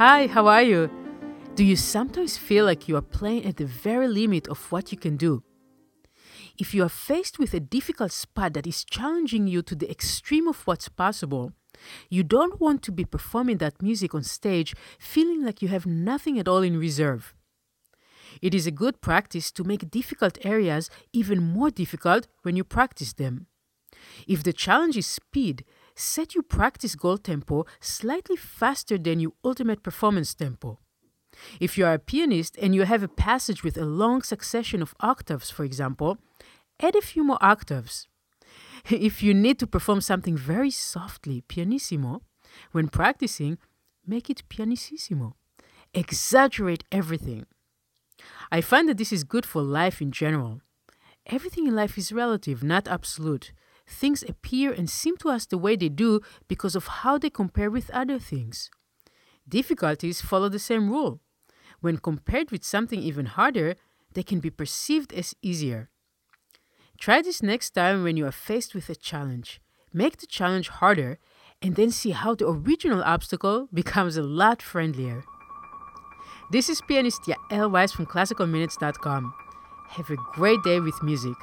Hi, how are you? Do you sometimes feel like you are playing at the very limit of what you can do? If you are faced with a difficult spot that is challenging you to the extreme of what's possible, you don't want to be performing that music on stage feeling like you have nothing at all in reserve. It is a good practice to make difficult areas even more difficult when you practice them. If the challenge is speed, set your practice goal tempo slightly faster than your ultimate performance tempo. If you are a pianist and you have a passage with a long succession of octaves, for example, add a few more octaves. If you need to perform something very softly, pianissimo, when practicing, make it pianissimo. Exaggerate everything. I find that this is good for life in general. Everything in life is relative, not absolute. Things appear and seem to us the way they do because of how they compare with other things. Difficulties follow the same rule. When compared with something even harder, they can be perceived as easier. Try this next time when you are faced with a challenge. Make the challenge harder and then see how the original obstacle becomes a lot friendlier. This is pianist Yael Weiss from classicalminutes.com. Have a great day with music.